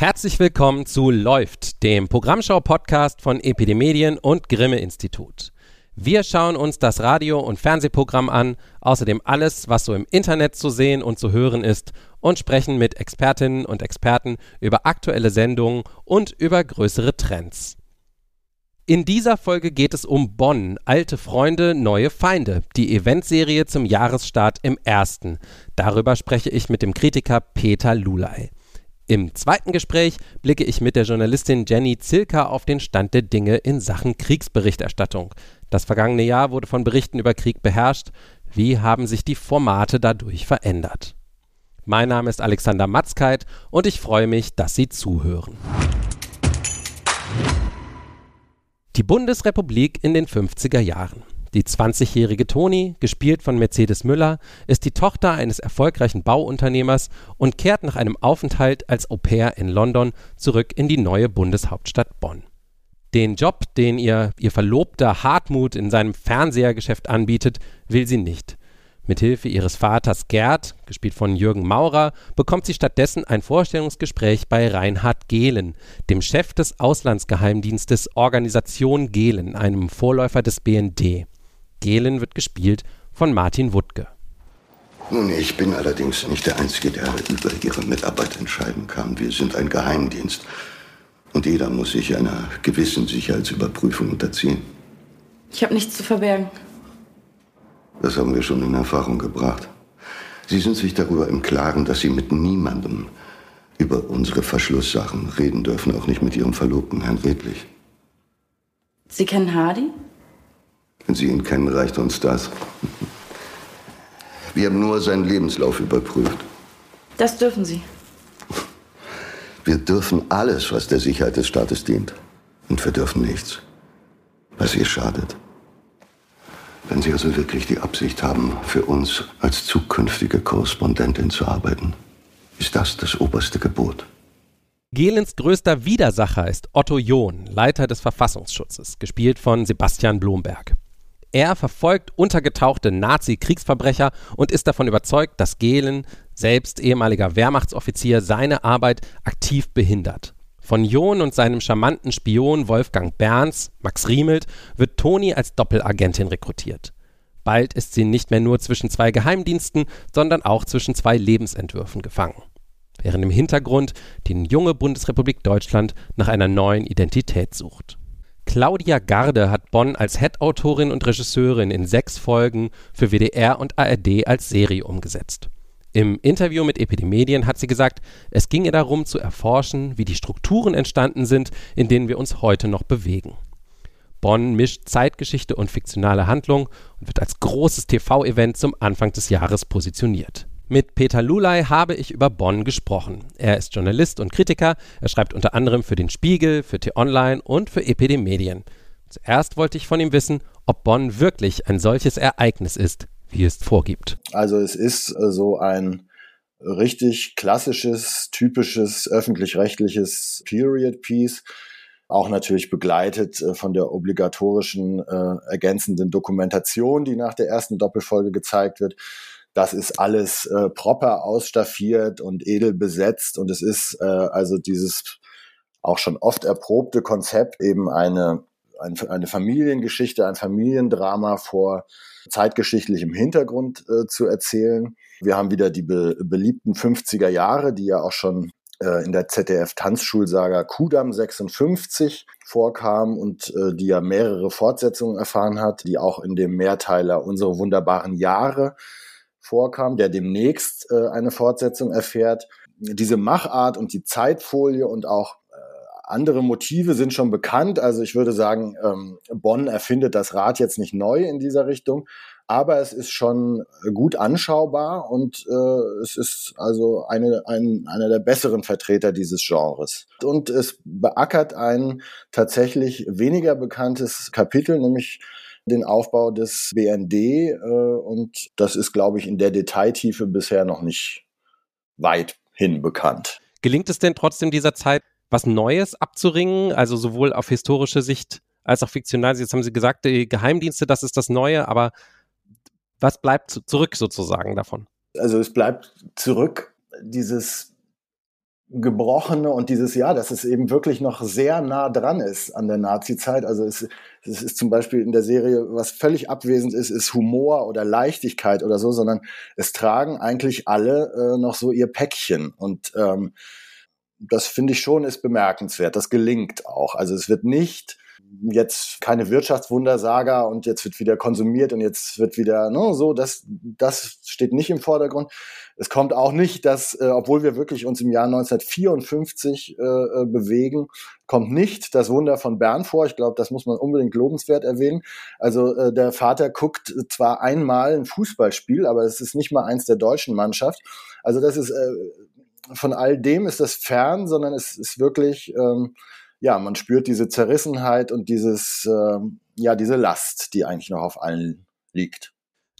Herzlich willkommen zu Läuft, dem Programmschau-Podcast von Epidemedien und Grimme Institut. Wir schauen uns das Radio- und Fernsehprogramm an, außerdem alles, was so im Internet zu sehen und zu hören ist und sprechen mit Expertinnen und Experten über aktuelle Sendungen und über größere Trends. In dieser Folge geht es um Bonn, alte Freunde, neue Feinde, die Eventserie zum Jahresstart im ersten. Darüber spreche ich mit dem Kritiker Peter Lulay. Im zweiten Gespräch blicke ich mit der Journalistin Jenny Zilka auf den Stand der Dinge in Sachen Kriegsberichterstattung. Das vergangene Jahr wurde von Berichten über Krieg beherrscht. Wie haben sich die Formate dadurch verändert? Mein Name ist Alexander Matzkeit und ich freue mich, dass Sie zuhören. Die Bundesrepublik in den 50er Jahren. Die 20-jährige Toni, gespielt von Mercedes Müller, ist die Tochter eines erfolgreichen Bauunternehmers und kehrt nach einem Aufenthalt als Au pair in London zurück in die neue Bundeshauptstadt Bonn. Den Job, den ihr ihr Verlobter Hartmut in seinem Fernsehergeschäft anbietet, will sie nicht. Mithilfe ihres Vaters Gerd, gespielt von Jürgen Maurer, bekommt sie stattdessen ein Vorstellungsgespräch bei Reinhard Gehlen, dem Chef des Auslandsgeheimdienstes Organisation Gehlen, einem Vorläufer des BND. Gehlen wird gespielt von Martin Wuttke. Nun, ich bin allerdings nicht der Einzige, der über Ihre Mitarbeit entscheiden kann. Wir sind ein Geheimdienst. Und jeder muss sich einer gewissen Sicherheitsüberprüfung unterziehen. Ich habe nichts zu verbergen. Das haben wir schon in Erfahrung gebracht. Sie sind sich darüber im Klaren, dass Sie mit niemandem über unsere Verschlusssachen reden dürfen, auch nicht mit Ihrem Verlobten, Herrn Redlich. Sie kennen Hardy? Wenn Sie ihn kennen, reicht uns das. Wir haben nur seinen Lebenslauf überprüft. Das dürfen Sie. Wir dürfen alles, was der Sicherheit des Staates dient. Und wir dürfen nichts, was ihr schadet. Wenn Sie also wirklich die Absicht haben, für uns als zukünftige Korrespondentin zu arbeiten, ist das das oberste Gebot. Gehlens größter Widersacher ist Otto John, Leiter des Verfassungsschutzes, gespielt von Sebastian Blomberg. Er verfolgt untergetauchte Nazi-Kriegsverbrecher und ist davon überzeugt, dass Gehlen, selbst ehemaliger Wehrmachtsoffizier, seine Arbeit aktiv behindert. Von John und seinem charmanten Spion Wolfgang Berns, Max Riemelt, wird Toni als Doppelagentin rekrutiert. Bald ist sie nicht mehr nur zwischen zwei Geheimdiensten, sondern auch zwischen zwei Lebensentwürfen gefangen. Während im Hintergrund die junge Bundesrepublik Deutschland nach einer neuen Identität sucht. Claudia Garde hat Bonn als Head-Autorin und Regisseurin in sechs Folgen für WDR und ARD als Serie umgesetzt. Im Interview mit Epidemedien hat sie gesagt, es ginge darum zu erforschen, wie die Strukturen entstanden sind, in denen wir uns heute noch bewegen. Bonn mischt Zeitgeschichte und fiktionale Handlung und wird als großes TV-Event zum Anfang des Jahres positioniert. Mit Peter Lulay habe ich über Bonn gesprochen. Er ist Journalist und Kritiker. Er schreibt unter anderem für den Spiegel, für T-Online und für Epidemedien. Zuerst wollte ich von ihm wissen, ob Bonn wirklich ein solches Ereignis ist, wie es vorgibt. Also es ist äh, so ein richtig klassisches, typisches öffentlich-rechtliches Period Piece auch natürlich begleitet äh, von der obligatorischen äh, ergänzenden Dokumentation, die nach der ersten Doppelfolge gezeigt wird. Das ist alles äh, proper ausstaffiert und edel besetzt und es ist äh, also dieses auch schon oft erprobte Konzept eben eine, ein, eine Familiengeschichte, ein Familiendrama vor zeitgeschichtlichem Hintergrund äh, zu erzählen. Wir haben wieder die be beliebten 50er Jahre, die ja auch schon äh, in der ZDF-Tanzschulsaga Kudam 56 vorkam und äh, die ja mehrere Fortsetzungen erfahren hat, die auch in dem Mehrteiler Unsere wunderbaren Jahre vorkam, der demnächst äh, eine Fortsetzung erfährt. Diese Machart und die Zeitfolie und auch äh, andere Motive sind schon bekannt. Also ich würde sagen, ähm, Bonn erfindet das Rad jetzt nicht neu in dieser Richtung, aber es ist schon gut anschaubar und äh, es ist also eine, ein, einer der besseren Vertreter dieses Genres. Und es beackert ein tatsächlich weniger bekanntes Kapitel, nämlich den Aufbau des BND äh, und das ist, glaube ich, in der Detailtiefe bisher noch nicht weit hin bekannt. Gelingt es denn trotzdem dieser Zeit, was Neues abzuringen, also sowohl auf historische Sicht als auch fiktional? Jetzt haben Sie gesagt, die Geheimdienste, das ist das Neue, aber was bleibt zurück sozusagen davon? Also es bleibt zurück dieses Gebrochene und dieses, ja, dass es eben wirklich noch sehr nah dran ist an der Nazi-Zeit. Also es, es ist zum Beispiel in der Serie, was völlig abwesend ist, ist Humor oder Leichtigkeit oder so, sondern es tragen eigentlich alle äh, noch so ihr Päckchen. Und ähm, das finde ich schon ist bemerkenswert. Das gelingt auch. Also es wird nicht jetzt keine Wirtschaftswundersaga und jetzt wird wieder konsumiert und jetzt wird wieder ne, so, das, das steht nicht im Vordergrund. Es kommt auch nicht, dass, äh, obwohl wir wirklich uns im Jahr 1954 äh, äh, bewegen, kommt nicht das Wunder von Bern vor. Ich glaube, das muss man unbedingt lobenswert erwähnen. Also äh, der Vater guckt zwar einmal ein Fußballspiel, aber es ist nicht mal eins der deutschen Mannschaft. Also das ist äh, von all dem ist das fern, sondern es ist wirklich ähm, ja, man spürt diese Zerrissenheit und dieses, äh, ja, diese Last, die eigentlich noch auf allen liegt.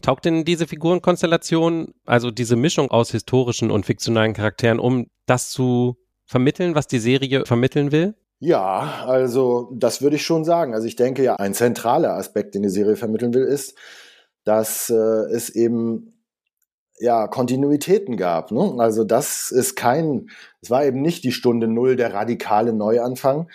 Taugt denn diese Figurenkonstellation, also diese Mischung aus historischen und fiktionalen Charakteren, um das zu vermitteln, was die Serie vermitteln will? Ja, also das würde ich schon sagen. Also ich denke ja, ein zentraler Aspekt, den die Serie vermitteln will, ist, dass äh, es eben ja, Kontinuitäten gab. Ne? Also das ist kein, es war eben nicht die Stunde Null der radikale Neuanfang,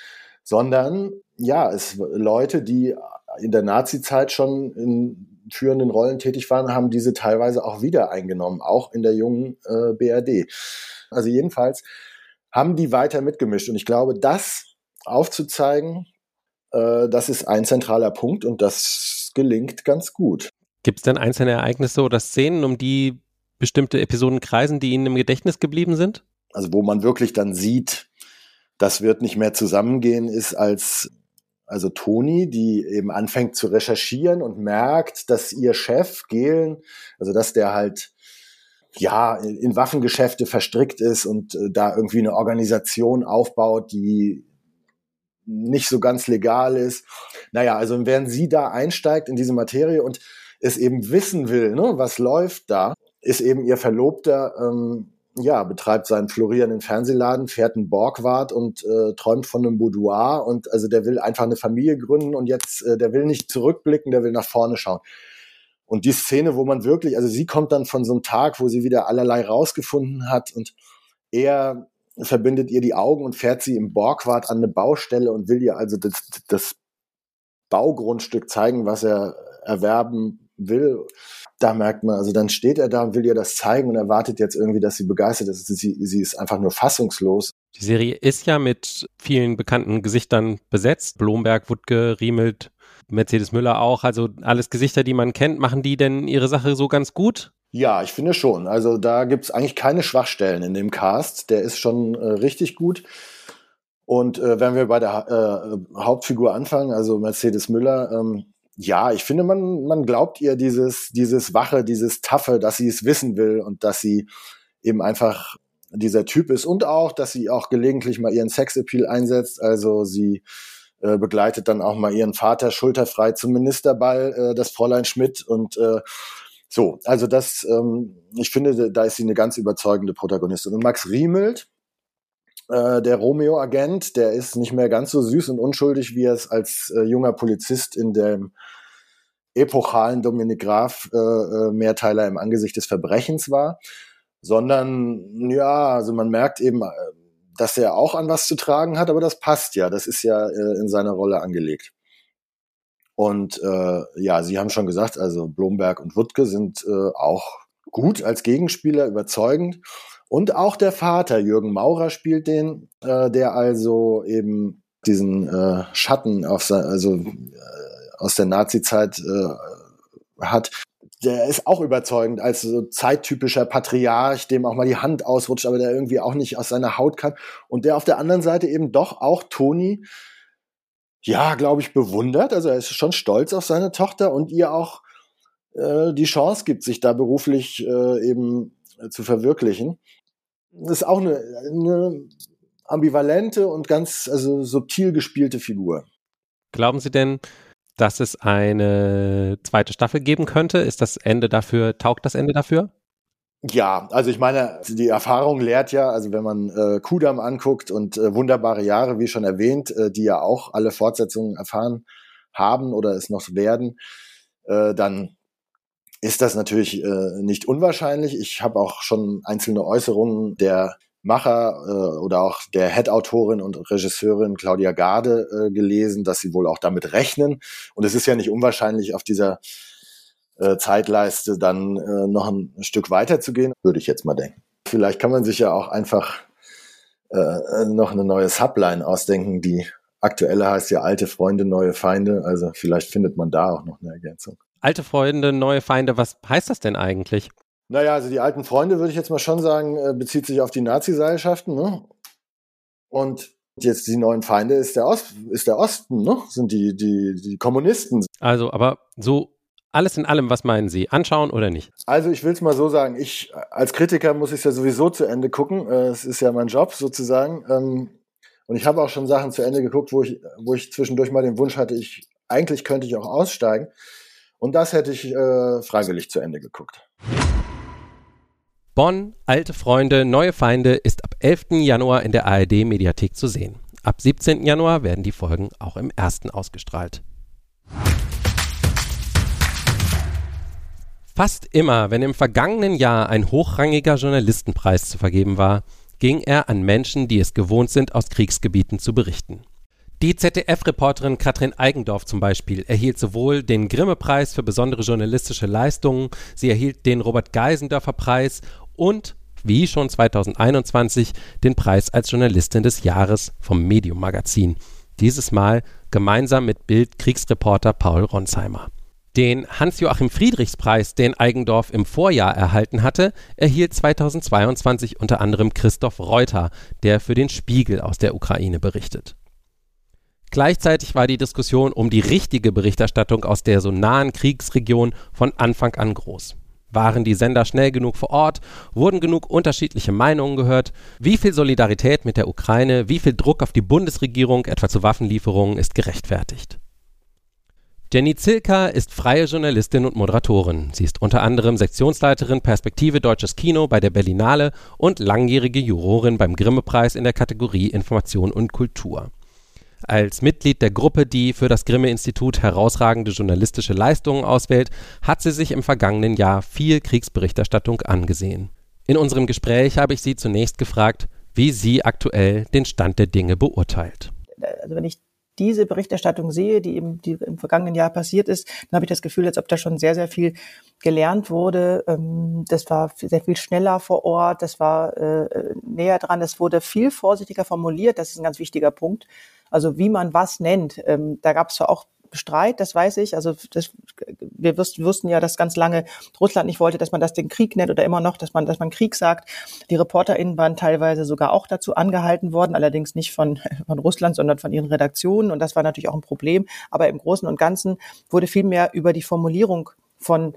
sondern ja, es Leute, die in der Nazi-Zeit schon in führenden Rollen tätig waren, haben diese teilweise auch wieder eingenommen, auch in der jungen äh, BRD. Also jedenfalls haben die weiter mitgemischt. Und ich glaube, das aufzuzeigen, äh, das ist ein zentraler Punkt und das gelingt ganz gut. Gibt es denn einzelne Ereignisse oder Szenen, um die bestimmte Episoden kreisen, die Ihnen im Gedächtnis geblieben sind? Also wo man wirklich dann sieht, das wird nicht mehr zusammengehen, ist als also Toni, die eben anfängt zu recherchieren und merkt, dass ihr Chef Gehlen, also dass der halt ja in Waffengeschäfte verstrickt ist und äh, da irgendwie eine Organisation aufbaut, die nicht so ganz legal ist. Naja, also während sie da einsteigt in diese Materie und es eben wissen will, ne, was läuft da, ist eben ihr Verlobter, ähm, ja, betreibt seinen florierenden Fernsehladen, fährt einen Borgwart und äh, träumt von einem Boudoir und also der will einfach eine Familie gründen und jetzt, äh, der will nicht zurückblicken, der will nach vorne schauen. Und die Szene, wo man wirklich, also sie kommt dann von so einem Tag, wo sie wieder allerlei rausgefunden hat und er verbindet ihr die Augen und fährt sie im Borgwart an eine Baustelle und will ihr also das, das Baugrundstück zeigen, was er erwerben will da merkt man, also dann steht er da und will ihr das zeigen und erwartet jetzt irgendwie, dass sie begeistert ist. Sie, sie ist einfach nur fassungslos. Die Serie ist ja mit vielen bekannten Gesichtern besetzt. Blomberg, Wutke, Riemelt, Mercedes Müller auch. Also alles Gesichter, die man kennt. Machen die denn ihre Sache so ganz gut? Ja, ich finde schon. Also da gibt es eigentlich keine Schwachstellen in dem Cast. Der ist schon äh, richtig gut. Und äh, wenn wir bei der äh, Hauptfigur anfangen, also Mercedes Müller, ähm, ja, ich finde, man, man glaubt ihr dieses, dieses Wache, dieses Taffe, dass sie es wissen will und dass sie eben einfach dieser Typ ist und auch, dass sie auch gelegentlich mal ihren Sexappeal einsetzt. Also sie äh, begleitet dann auch mal ihren Vater schulterfrei zum Ministerball, äh, das Fräulein Schmidt und äh, so. Also das, ähm, ich finde, da ist sie eine ganz überzeugende Protagonistin. Und Max Riemelt, äh, der Romeo-Agent, der ist nicht mehr ganz so süß und unschuldig, wie er es als äh, junger Polizist in dem epochalen Dominik Graf äh, äh, Mehrteiler im Angesicht des Verbrechens war, sondern ja, also man merkt eben, äh, dass er auch an was zu tragen hat, aber das passt ja, das ist ja äh, in seiner Rolle angelegt. Und äh, ja, Sie haben schon gesagt, also Blomberg und Wuttke sind äh, auch gut als Gegenspieler, überzeugend. Und auch der Vater, Jürgen Maurer, spielt den, äh, der also eben diesen äh, Schatten auf sein, also äh, aus der Nazi-Zeit äh, hat. Der ist auch überzeugend als so zeittypischer Patriarch, dem auch mal die Hand ausrutscht, aber der irgendwie auch nicht aus seiner Haut kann. Und der auf der anderen Seite eben doch auch Toni, ja, glaube ich, bewundert. Also er ist schon stolz auf seine Tochter und ihr auch äh, die Chance gibt, sich da beruflich äh, eben äh, zu verwirklichen. Das ist auch eine, eine ambivalente und ganz also subtil gespielte Figur. Glauben Sie denn, dass es eine zweite Staffel geben könnte? Ist das Ende dafür, taugt das Ende dafür? Ja, also ich meine, die Erfahrung lehrt ja, also wenn man äh, Kudam anguckt und äh, wunderbare Jahre, wie schon erwähnt, äh, die ja auch alle Fortsetzungen erfahren haben oder es noch werden, äh, dann ist das natürlich äh, nicht unwahrscheinlich. Ich habe auch schon einzelne Äußerungen der Macher äh, oder auch der Head-Autorin und Regisseurin Claudia Garde äh, gelesen, dass sie wohl auch damit rechnen. Und es ist ja nicht unwahrscheinlich, auf dieser äh, Zeitleiste dann äh, noch ein Stück weiter zu gehen, würde ich jetzt mal denken. Vielleicht kann man sich ja auch einfach äh, noch eine neue Subline ausdenken. Die aktuelle heißt ja alte Freunde, neue Feinde. Also vielleicht findet man da auch noch eine Ergänzung. Alte Freunde, neue Feinde, was heißt das denn eigentlich? Naja, also die alten Freunde würde ich jetzt mal schon sagen, äh, bezieht sich auf die Nazi-Seilschaften. Ne? Und jetzt die neuen Feinde ist der, Ost, ist der Osten, ne? sind die, die, die Kommunisten. Also, aber so alles in allem, was meinen Sie? Anschauen oder nicht? Also ich will es mal so sagen, ich als Kritiker muss ich es ja sowieso zu Ende gucken. Äh, es ist ja mein Job sozusagen. Ähm, und ich habe auch schon Sachen zu Ende geguckt, wo ich, wo ich zwischendurch mal den Wunsch hatte, ich eigentlich könnte ich auch aussteigen. Und das hätte ich äh, freiwillig zu Ende geguckt. Bonn, alte Freunde, neue Feinde ist ab 11. Januar in der ARD Mediathek zu sehen. Ab 17. Januar werden die Folgen auch im ersten ausgestrahlt. Fast immer, wenn im vergangenen Jahr ein hochrangiger Journalistenpreis zu vergeben war, ging er an Menschen, die es gewohnt sind, aus Kriegsgebieten zu berichten. Die ZDF-Reporterin Katrin Eigendorf zum Beispiel erhielt sowohl den Grimme-Preis für besondere journalistische Leistungen, sie erhielt den Robert-Geisendörfer-Preis und, wie schon 2021, den Preis als Journalistin des Jahres vom Medium-Magazin. Dieses Mal gemeinsam mit Bild-Kriegsreporter Paul Ronsheimer. Den Hans-Joachim Friedrichs-Preis, den Eigendorf im Vorjahr erhalten hatte, erhielt 2022 unter anderem Christoph Reuter, der für den Spiegel aus der Ukraine berichtet. Gleichzeitig war die Diskussion um die richtige Berichterstattung aus der so nahen Kriegsregion von Anfang an groß. Waren die Sender schnell genug vor Ort? Wurden genug unterschiedliche Meinungen gehört? Wie viel Solidarität mit der Ukraine, wie viel Druck auf die Bundesregierung, etwa zu Waffenlieferungen, ist gerechtfertigt? Jenny Zilka ist freie Journalistin und Moderatorin. Sie ist unter anderem Sektionsleiterin Perspektive Deutsches Kino bei der Berlinale und langjährige Jurorin beim Grimme-Preis in der Kategorie Information und Kultur. Als Mitglied der Gruppe, die für das Grimme-Institut herausragende journalistische Leistungen auswählt, hat sie sich im vergangenen Jahr viel Kriegsberichterstattung angesehen. In unserem Gespräch habe ich sie zunächst gefragt, wie sie aktuell den Stand der Dinge beurteilt. Also wenn ich diese Berichterstattung sehe, die im, die im vergangenen Jahr passiert ist, dann habe ich das Gefühl, als ob da schon sehr, sehr viel gelernt wurde. Ähm, das war sehr viel schneller vor Ort, das war äh, näher dran, es wurde viel vorsichtiger formuliert, das ist ein ganz wichtiger Punkt. Also wie man was nennt. Ähm, da gab es zwar auch Streit, das weiß ich. Also das, wir wussten ja, dass ganz lange Russland nicht wollte, dass man das den Krieg nennt oder immer noch, dass man, dass man Krieg sagt. Die ReporterInnen waren teilweise sogar auch dazu angehalten worden, allerdings nicht von, von Russland, sondern von ihren Redaktionen. Und das war natürlich auch ein Problem. Aber im Großen und Ganzen wurde viel mehr über die Formulierung von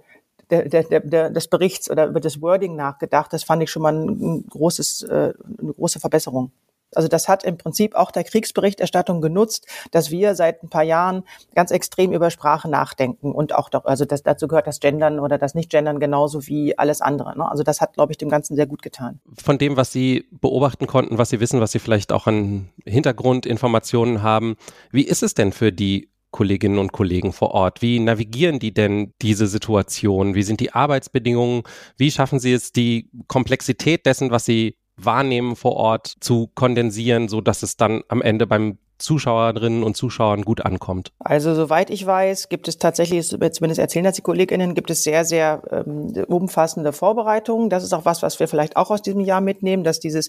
der, der, der, des Berichts oder über das Wording nachgedacht. Das fand ich schon mal ein großes, äh, eine große Verbesserung. Also das hat im Prinzip auch der Kriegsberichterstattung genutzt, dass wir seit ein paar Jahren ganz extrem über Sprache nachdenken und auch doch, also das, dazu gehört das Gendern oder das Nicht-Gendern genauso wie alles andere. Ne? Also das hat, glaube ich, dem Ganzen sehr gut getan. Von dem, was Sie beobachten konnten, was Sie wissen, was Sie vielleicht auch an Hintergrundinformationen haben, wie ist es denn für die Kolleginnen und Kollegen vor Ort? Wie navigieren die denn diese Situation? Wie sind die Arbeitsbedingungen? Wie schaffen sie es, die Komplexität dessen, was sie Wahrnehmen vor Ort zu kondensieren, so dass es dann am Ende beim Zuschauerinnen und Zuschauern gut ankommt? Also soweit ich weiß, gibt es tatsächlich, zumindest erzählen das die KollegInnen, gibt es sehr, sehr ähm, umfassende Vorbereitungen. Das ist auch was, was wir vielleicht auch aus diesem Jahr mitnehmen, dass dieses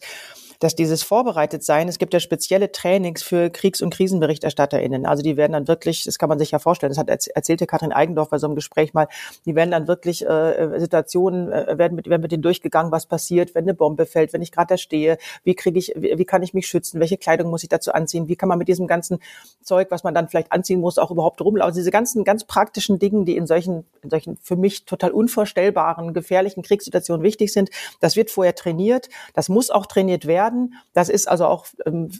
dass dieses Vorbereitetsein, es gibt ja spezielle Trainings für Kriegs- und KrisenberichterstatterInnen. Also die werden dann wirklich, das kann man sich ja vorstellen, das hat erzählte Katrin Eigendorf bei so einem Gespräch mal, die werden dann wirklich äh, Situationen, äh, werden, mit, werden mit denen durchgegangen, was passiert, wenn eine Bombe fällt, wenn ich gerade da stehe, wie kriege ich, wie, wie kann ich mich schützen, welche Kleidung muss ich dazu anziehen, wie kann man mit diesem ganzen Zeug, was man dann vielleicht anziehen muss, auch überhaupt rumlaufen. Also diese ganzen ganz praktischen Dingen, die in solchen, in solchen für mich total unvorstellbaren, gefährlichen Kriegssituationen wichtig sind, das wird vorher trainiert, das muss auch trainiert werden werden. Das ist also auch ähm,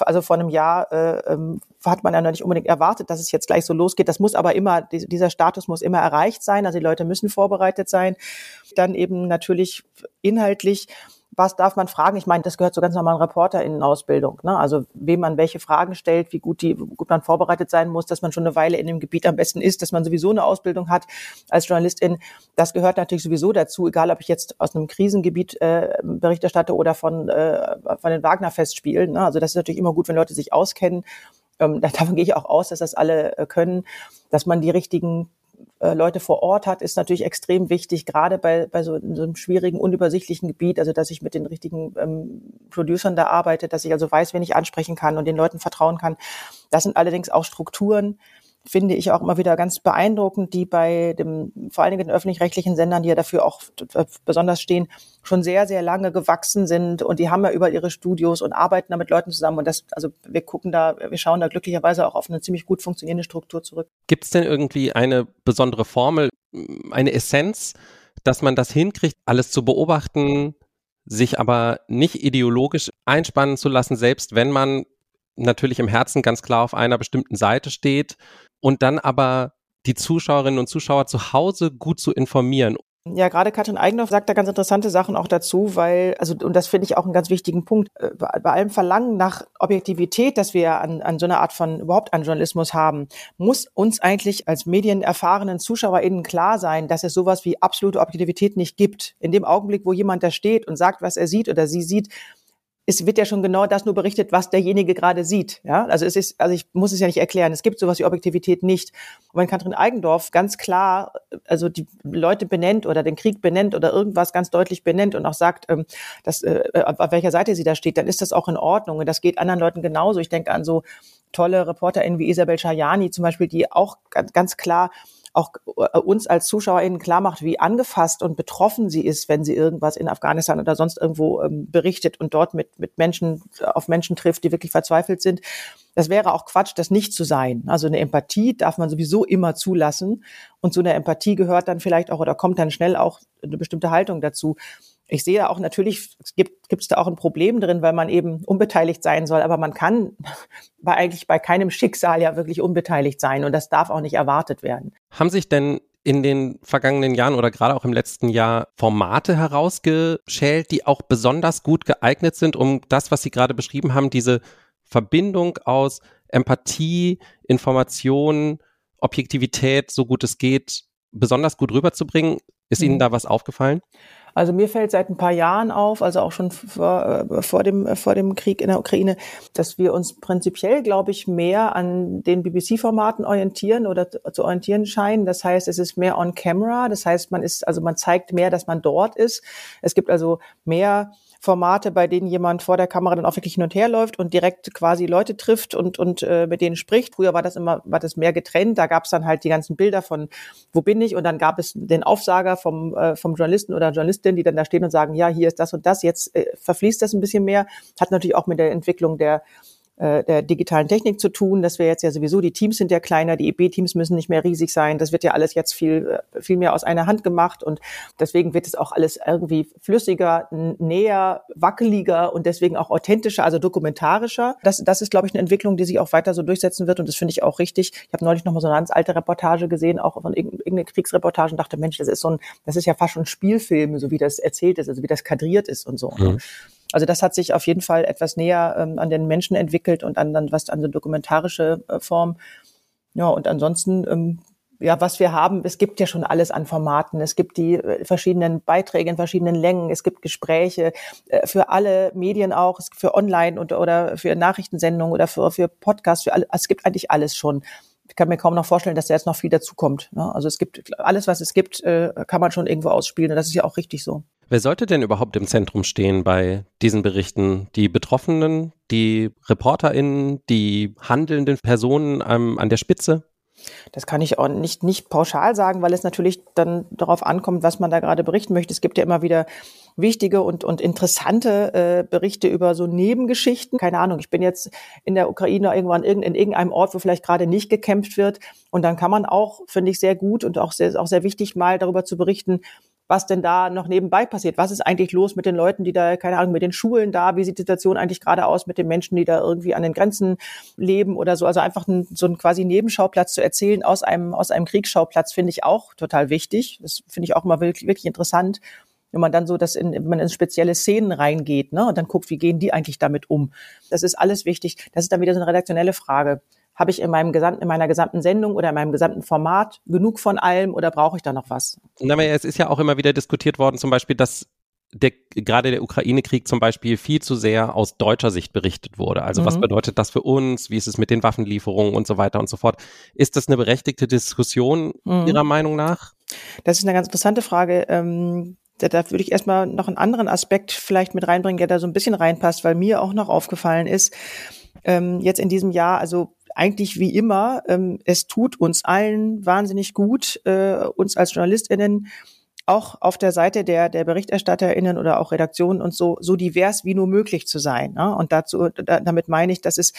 also vor einem Jahr äh, ähm, hat man ja noch nicht unbedingt erwartet, dass es jetzt gleich so losgeht. Das muss aber immer, dieser Status muss immer erreicht sein. Also die Leute müssen vorbereitet sein. Dann eben natürlich inhaltlich was darf man fragen? Ich meine, das gehört zu ganz normalen ReporterInnen-Ausbildung. Ne? Also wem man welche Fragen stellt, wie gut, die, gut man vorbereitet sein muss, dass man schon eine Weile in dem Gebiet am besten ist, dass man sowieso eine Ausbildung hat als Journalistin. Das gehört natürlich sowieso dazu, egal ob ich jetzt aus einem Krisengebiet äh, Bericht erstatte oder von, äh, von den Wagner-Festspielen. Ne? Also das ist natürlich immer gut, wenn Leute sich auskennen. Ähm, davon gehe ich auch aus, dass das alle äh, können, dass man die richtigen äh, Leute vor Ort hat, ist natürlich extrem wichtig, gerade bei, bei so, so einem schwierigen, unübersichtlichen Gebiet, also dass ich mit den richtigen ähm, Producern da arbeite, dass ich also weiß, wen ich ansprechen kann und den Leuten vertrauen kann. Das sind allerdings auch Strukturen, finde ich auch immer wieder ganz beeindruckend, die bei dem, vor allen Dingen den öffentlich-rechtlichen Sendern, die ja dafür auch besonders stehen, schon sehr, sehr lange gewachsen sind und die haben ja über ihre Studios und arbeiten da mit Leuten zusammen und das, also wir gucken da, wir schauen da glücklicherweise auch auf eine ziemlich gut funktionierende Struktur zurück. Gibt es denn irgendwie eine besondere Formel, eine Essenz, dass man das hinkriegt, alles zu beobachten, sich aber nicht ideologisch einspannen zu lassen, selbst wenn man natürlich im Herzen ganz klar auf einer bestimmten Seite steht und dann aber die Zuschauerinnen und Zuschauer zu Hause gut zu informieren. Ja, gerade Katrin Eigenhoff sagt da ganz interessante Sachen auch dazu, weil, also, und das finde ich auch einen ganz wichtigen Punkt, äh, bei allem Verlangen nach Objektivität, dass wir an, an so einer Art von überhaupt an Journalismus haben, muss uns eigentlich als medienerfahrenen ZuschauerInnen klar sein, dass es sowas wie absolute Objektivität nicht gibt. In dem Augenblick, wo jemand da steht und sagt, was er sieht oder sie sieht, es wird ja schon genau das nur berichtet, was derjenige gerade sieht. Ja, also es ist, also ich muss es ja nicht erklären. Es gibt sowas wie Objektivität nicht. Und wenn Katrin Eigendorf ganz klar, also die Leute benennt oder den Krieg benennt oder irgendwas ganz deutlich benennt und auch sagt, ähm, dass, äh, auf welcher Seite sie da steht, dann ist das auch in Ordnung. Und das geht anderen Leuten genauso. Ich denke an so tolle ReporterInnen wie Isabel Schajani zum Beispiel, die auch ganz, ganz klar auch äh, uns als ZuschauerInnen klar macht, wie angefasst und betroffen sie ist, wenn sie irgendwas in Afghanistan oder sonst irgendwo ähm, berichtet und dort mit, mit Menschen, auf Menschen trifft, die wirklich verzweifelt sind. Das wäre auch Quatsch, das nicht zu sein. Also eine Empathie darf man sowieso immer zulassen. Und zu einer Empathie gehört dann vielleicht auch oder kommt dann schnell auch eine bestimmte Haltung dazu. Ich sehe auch natürlich, es gibt gibt es da auch ein Problem drin, weil man eben unbeteiligt sein soll. Aber man kann bei eigentlich bei keinem Schicksal ja wirklich unbeteiligt sein und das darf auch nicht erwartet werden. Haben sich denn in den vergangenen Jahren oder gerade auch im letzten Jahr Formate herausgeschält, die auch besonders gut geeignet sind, um das, was Sie gerade beschrieben haben, diese Verbindung aus Empathie, Information, Objektivität, so gut es geht, besonders gut rüberzubringen? Ist Ihnen mhm. da was aufgefallen? Also mir fällt seit ein paar Jahren auf, also auch schon vor, äh, vor, dem, äh, vor dem Krieg in der Ukraine, dass wir uns prinzipiell, glaube ich, mehr an den BBC-Formaten orientieren oder zu orientieren scheinen. Das heißt, es ist mehr on camera. Das heißt, man ist, also man zeigt mehr, dass man dort ist. Es gibt also mehr Formate, bei denen jemand vor der Kamera dann auch wirklich hin und her läuft und direkt quasi Leute trifft und, und äh, mit denen spricht. Früher war das immer, war das mehr getrennt. Da gab es dann halt die ganzen Bilder von, wo bin ich? Und dann gab es den Aufsager vom, äh, vom Journalisten oder Journalistin, die dann da stehen und sagen, ja, hier ist das und das. Jetzt äh, verfließt das ein bisschen mehr. Hat natürlich auch mit der Entwicklung der äh, der digitalen Technik zu tun. Das wäre jetzt ja sowieso, die Teams sind ja kleiner, die EB-Teams müssen nicht mehr riesig sein. Das wird ja alles jetzt viel, äh, viel mehr aus einer Hand gemacht und deswegen wird es auch alles irgendwie flüssiger, näher, wackeliger und deswegen auch authentischer, also dokumentarischer. Das, das ist, glaube ich, eine Entwicklung, die sich auch weiter so durchsetzen wird und das finde ich auch richtig. Ich habe neulich noch mal so eine ganz alte Reportage gesehen, auch von irgendeiner Kriegsreportage und dachte, Mensch, das ist so ein, das ist ja fast schon Spielfilm, so wie das erzählt ist, also wie das kadriert ist und so. Mhm. Also das hat sich auf jeden Fall etwas näher ähm, an den Menschen entwickelt und an dann was an so dokumentarische äh, Form. Ja, und ansonsten ähm, ja, was wir haben, es gibt ja schon alles an Formaten. Es gibt die äh, verschiedenen Beiträge in verschiedenen Längen. Es gibt Gespräche äh, für alle Medien auch, für Online und, oder für Nachrichtensendungen oder für, für Podcasts. Für alle, es gibt eigentlich alles schon. Ich kann mir kaum noch vorstellen, dass da jetzt noch viel dazukommt. Ne? Also es gibt alles, was es gibt, äh, kann man schon irgendwo ausspielen. Und das ist ja auch richtig so. Wer sollte denn überhaupt im Zentrum stehen bei diesen Berichten? Die Betroffenen, die ReporterInnen, die handelnden Personen ähm, an der Spitze? Das kann ich auch nicht, nicht pauschal sagen, weil es natürlich dann darauf ankommt, was man da gerade berichten möchte. Es gibt ja immer wieder wichtige und, und interessante äh, Berichte über so Nebengeschichten. Keine Ahnung, ich bin jetzt in der Ukraine irgendwann in, in irgendeinem Ort, wo vielleicht gerade nicht gekämpft wird. Und dann kann man auch, finde ich, sehr gut und auch sehr, auch sehr wichtig, mal darüber zu berichten, was denn da noch nebenbei passiert. Was ist eigentlich los mit den Leuten, die da, keine Ahnung, mit den Schulen da? Wie sieht die Situation eigentlich gerade aus mit den Menschen, die da irgendwie an den Grenzen leben oder so? Also einfach ein, so einen quasi Nebenschauplatz zu erzählen aus einem, aus einem Kriegsschauplatz finde ich auch total wichtig. Das finde ich auch immer wirklich, wirklich interessant. Wenn man dann so das in, wenn man in spezielle Szenen reingeht, ne, und dann guckt, wie gehen die eigentlich damit um. Das ist alles wichtig. Das ist dann wieder so eine redaktionelle Frage. Habe ich in meinem gesamten, in meiner gesamten Sendung oder in meinem gesamten Format genug von allem oder brauche ich da noch was? Na, aber es ist ja auch immer wieder diskutiert worden, zum Beispiel, dass der, gerade der Ukraine-Krieg zum Beispiel viel zu sehr aus deutscher Sicht berichtet wurde. Also mhm. was bedeutet das für uns? Wie ist es mit den Waffenlieferungen und so weiter und so fort? Ist das eine berechtigte Diskussion mhm. Ihrer Meinung nach? Das ist eine ganz interessante Frage. Da, da würde ich erstmal noch einen anderen Aspekt vielleicht mit reinbringen, der da so ein bisschen reinpasst, weil mir auch noch aufgefallen ist, ähm, jetzt in diesem Jahr, also eigentlich wie immer, ähm, es tut uns allen wahnsinnig gut, äh, uns als JournalistInnen auch auf der Seite der, der BerichterstatterInnen oder auch Redaktionen und so, so divers wie nur möglich zu sein. Ne? Und dazu, da, damit meine ich, dass es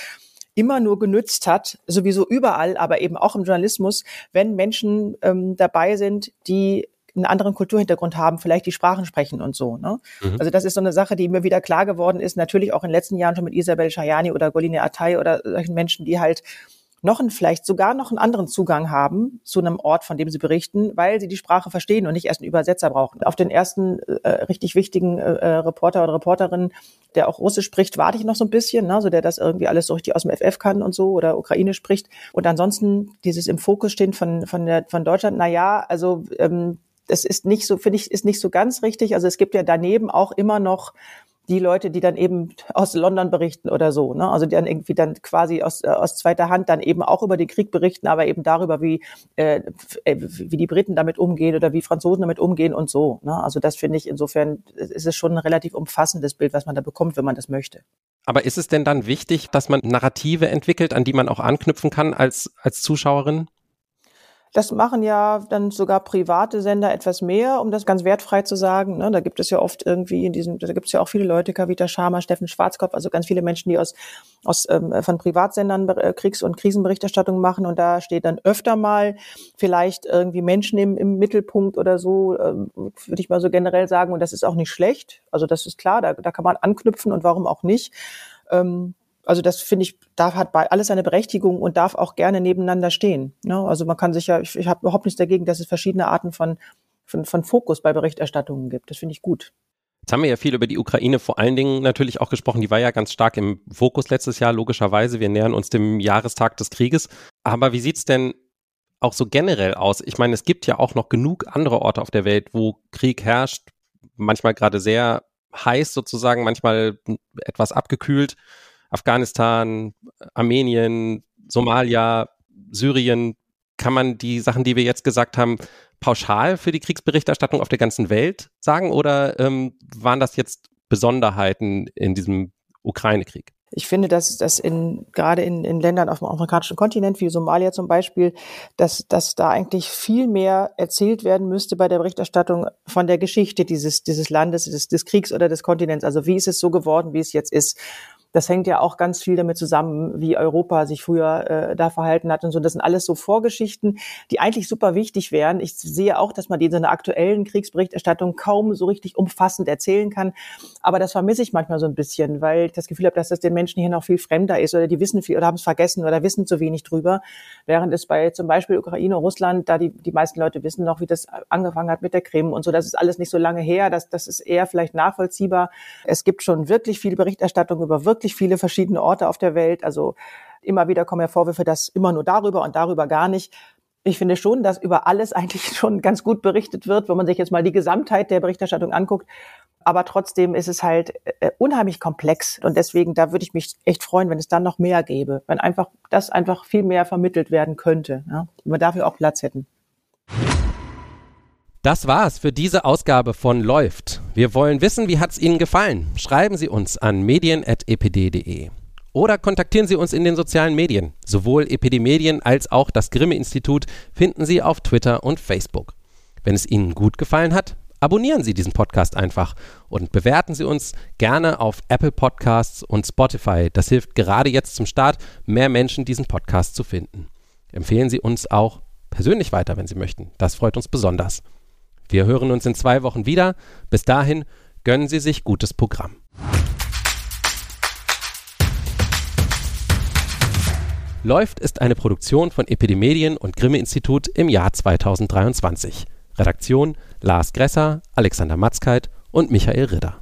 immer nur genützt hat, sowieso überall, aber eben auch im Journalismus, wenn Menschen ähm, dabei sind, die einen anderen Kulturhintergrund haben, vielleicht die Sprachen sprechen und so. Ne? Mhm. Also das ist so eine Sache, die mir wieder klar geworden ist, natürlich auch in den letzten Jahren schon mit Isabel Schajani oder Goline Atay oder solchen Menschen, die halt noch einen, vielleicht sogar noch einen anderen Zugang haben zu einem Ort, von dem sie berichten, weil sie die Sprache verstehen und nicht erst einen Übersetzer brauchen. Auf den ersten äh, richtig wichtigen äh, äh Reporter oder Reporterin, der auch Russisch spricht, warte ich noch so ein bisschen, ne? so der das irgendwie alles so richtig aus dem FF kann und so oder Ukraine spricht. Und ansonsten dieses im Fokus stehen von, von, der, von Deutschland, na ja, also ähm, das ist nicht so, finde ich, ist nicht so ganz richtig. Also es gibt ja daneben auch immer noch die Leute, die dann eben aus London berichten oder so, ne? Also die dann irgendwie dann quasi aus, äh, aus zweiter Hand dann eben auch über den Krieg berichten, aber eben darüber, wie, äh, äh, wie die Briten damit umgehen oder wie Franzosen damit umgehen und so. Ne? Also das finde ich, insofern ist es schon ein relativ umfassendes Bild, was man da bekommt, wenn man das möchte. Aber ist es denn dann wichtig, dass man Narrative entwickelt, an die man auch anknüpfen kann als, als Zuschauerin? Das machen ja dann sogar private Sender etwas mehr, um das ganz wertfrei zu sagen. Ne? Da gibt es ja oft irgendwie in diesem, da gibt es ja auch viele Leute, Kavita Sharma, Steffen Schwarzkopf, also ganz viele Menschen, die aus, aus ähm, von Privatsendern äh, Kriegs- und Krisenberichterstattung machen und da steht dann öfter mal vielleicht irgendwie Menschen im, im Mittelpunkt oder so, ähm, würde ich mal so generell sagen. Und das ist auch nicht schlecht. Also das ist klar, da, da kann man anknüpfen und warum auch nicht. Ähm, also das finde ich, da hat alles seine Berechtigung und darf auch gerne nebeneinander stehen. Ne? Also man kann sich ja, ich, ich habe überhaupt nichts dagegen, dass es verschiedene Arten von, von, von Fokus bei Berichterstattungen gibt. Das finde ich gut. Jetzt haben wir ja viel über die Ukraine vor allen Dingen natürlich auch gesprochen. Die war ja ganz stark im Fokus letztes Jahr, logischerweise. Wir nähern uns dem Jahrestag des Krieges. Aber wie sieht's denn auch so generell aus? Ich meine, es gibt ja auch noch genug andere Orte auf der Welt, wo Krieg herrscht. Manchmal gerade sehr heiß sozusagen, manchmal etwas abgekühlt. Afghanistan, Armenien, Somalia, Syrien, kann man die Sachen, die wir jetzt gesagt haben, pauschal für die Kriegsberichterstattung auf der ganzen Welt sagen oder ähm, waren das jetzt Besonderheiten in diesem Ukraine-Krieg? Ich finde, dass das in, gerade in, in Ländern auf dem afrikanischen Kontinent, wie Somalia zum Beispiel, dass, dass da eigentlich viel mehr erzählt werden müsste bei der Berichterstattung von der Geschichte dieses, dieses Landes, des, des Kriegs oder des Kontinents. Also wie ist es so geworden, wie es jetzt ist? Das hängt ja auch ganz viel damit zusammen, wie Europa sich früher äh, da verhalten hat und so. Das sind alles so Vorgeschichten, die eigentlich super wichtig wären. Ich sehe auch, dass man die in so einer aktuellen Kriegsberichterstattung kaum so richtig umfassend erzählen kann. Aber das vermisse ich manchmal so ein bisschen, weil ich das Gefühl habe, dass das den Menschen hier noch viel fremder ist oder die wissen viel oder haben es vergessen oder wissen zu wenig drüber. Während es bei zum Beispiel Ukraine, Russland, da die, die meisten Leute wissen noch, wie das angefangen hat mit der Krim und so. Das ist alles nicht so lange her. Das, das ist eher vielleicht nachvollziehbar. Es gibt schon wirklich viel Berichterstattung über wirklich wirklich viele verschiedene Orte auf der Welt. Also immer wieder kommen ja Vorwürfe, dass immer nur darüber und darüber gar nicht. Ich finde schon, dass über alles eigentlich schon ganz gut berichtet wird, wenn man sich jetzt mal die Gesamtheit der Berichterstattung anguckt. Aber trotzdem ist es halt äh, unheimlich komplex. Und deswegen, da würde ich mich echt freuen, wenn es dann noch mehr gäbe. Wenn einfach das einfach viel mehr vermittelt werden könnte. Ja? Und wir dafür auch Platz hätten. Das war's für diese Ausgabe von Läuft. Wir wollen wissen, wie hat's Ihnen gefallen? Schreiben Sie uns an medien.epd.de. Oder kontaktieren Sie uns in den sozialen Medien. Sowohl Epidemedien als auch das Grimme-Institut finden Sie auf Twitter und Facebook. Wenn es Ihnen gut gefallen hat, abonnieren Sie diesen Podcast einfach und bewerten Sie uns gerne auf Apple Podcasts und Spotify. Das hilft gerade jetzt zum Start, mehr Menschen diesen Podcast zu finden. Empfehlen Sie uns auch persönlich weiter, wenn Sie möchten. Das freut uns besonders. Wir hören uns in zwei Wochen wieder. Bis dahin gönnen Sie sich gutes Programm. Läuft ist eine Produktion von Epidemedien und Grimme Institut im Jahr 2023. Redaktion Lars Gresser, Alexander Matzkeit und Michael Ridder.